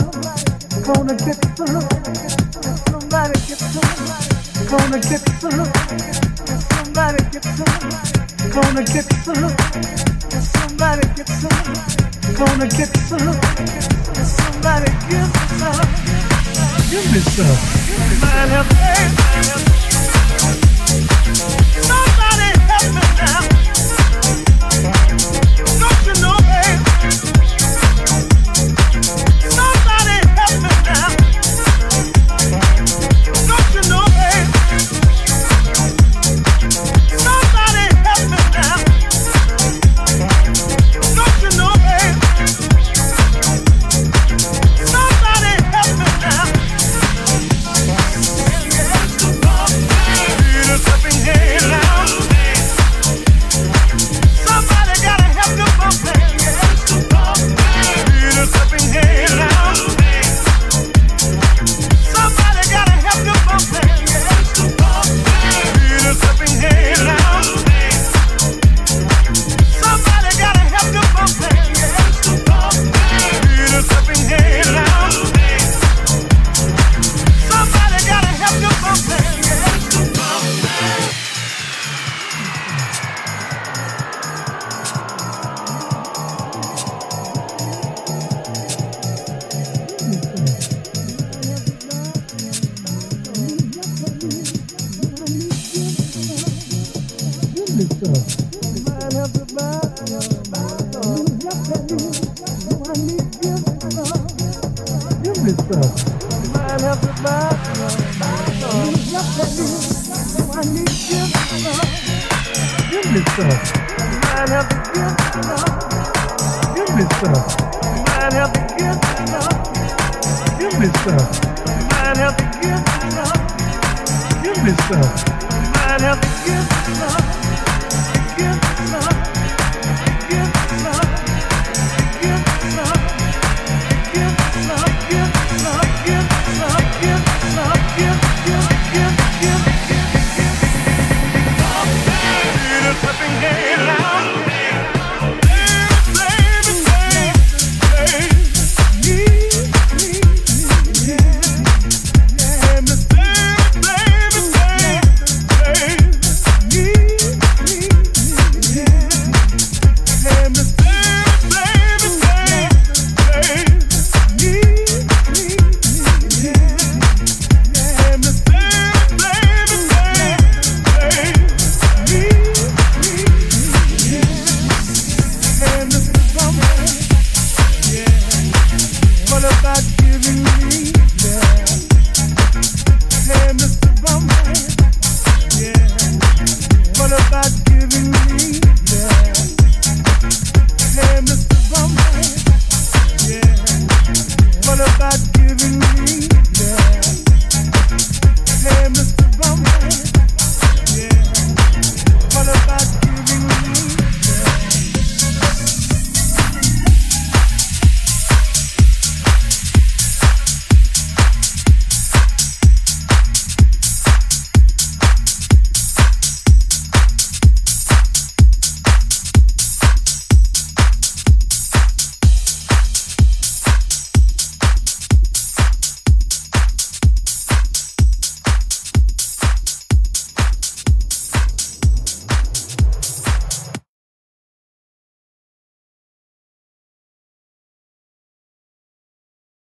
Gonna get through. Somebody get through. Gonna get through. Somebody get through. Gonna get through. Somebody get through. Gonna get through. Somebody give me some. Give me some. Might have Somebody. Give me some. We might have to give me some. Give me some. We might have to give me some.